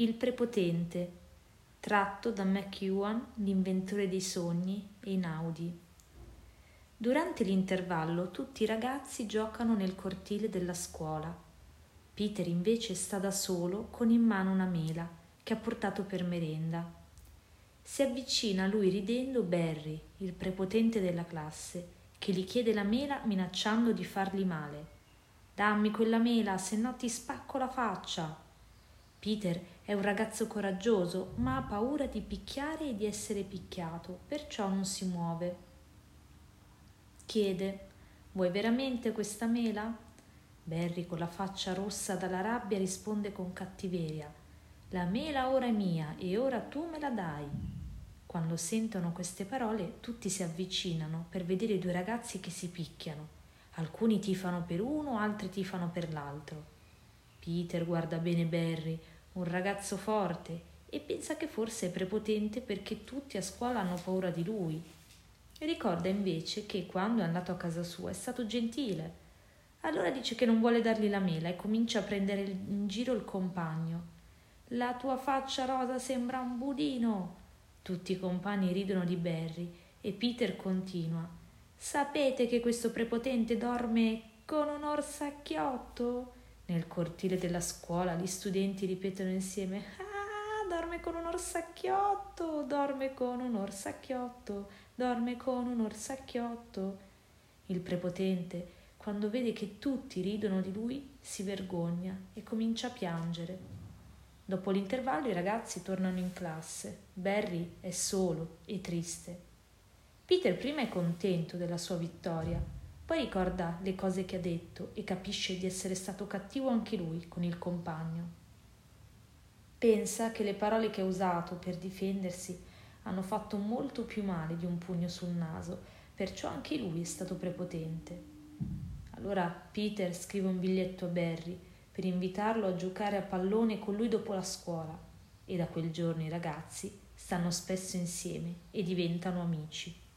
Il prepotente, tratto da McEwan, l'inventore dei sogni, e Inaudi. Durante l'intervallo tutti i ragazzi giocano nel cortile della scuola. Peter invece sta da solo con in mano una mela che ha portato per merenda. Si avvicina a lui ridendo Barry, il prepotente della classe, che gli chiede la mela minacciando di fargli male. Dammi quella mela, se no ti spacco la faccia. Peter è un ragazzo coraggioso, ma ha paura di picchiare e di essere picchiato, perciò non si muove. Chiede: Vuoi veramente questa mela? Barry, con la faccia rossa dalla rabbia, risponde con cattiveria: La mela ora è mia e ora tu me la dai. Quando sentono queste parole, tutti si avvicinano per vedere i due ragazzi che si picchiano. Alcuni tifano per uno, altri tifano per l'altro. Peter guarda bene Barry, un ragazzo forte, e pensa che forse è prepotente perché tutti a scuola hanno paura di lui. Ricorda invece che quando è andato a casa sua è stato gentile. Allora dice che non vuole dargli la mela e comincia a prendere in giro il compagno. La tua faccia rosa sembra un budino. Tutti i compagni ridono di Barry e Peter continua. Sapete che questo prepotente dorme con un orsacchiotto? Nel cortile della scuola gli studenti ripetono insieme Ah, dorme con un orsacchiotto, dorme con un orsacchiotto, dorme con un orsacchiotto. Il prepotente, quando vede che tutti ridono di lui, si vergogna e comincia a piangere. Dopo l'intervallo i ragazzi tornano in classe. Barry è solo e triste. Peter prima è contento della sua vittoria, poi ricorda le cose che ha detto e capisce di essere stato cattivo anche lui con il compagno. Pensa che le parole che ha usato per difendersi hanno fatto molto più male di un pugno sul naso, perciò anche lui è stato prepotente. Allora Peter scrive un biglietto a Barry per invitarlo a giocare a pallone con lui dopo la scuola e da quel giorno i ragazzi stanno spesso insieme e diventano amici.